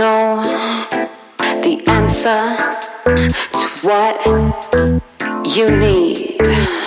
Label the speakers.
Speaker 1: Know the answer to what you need.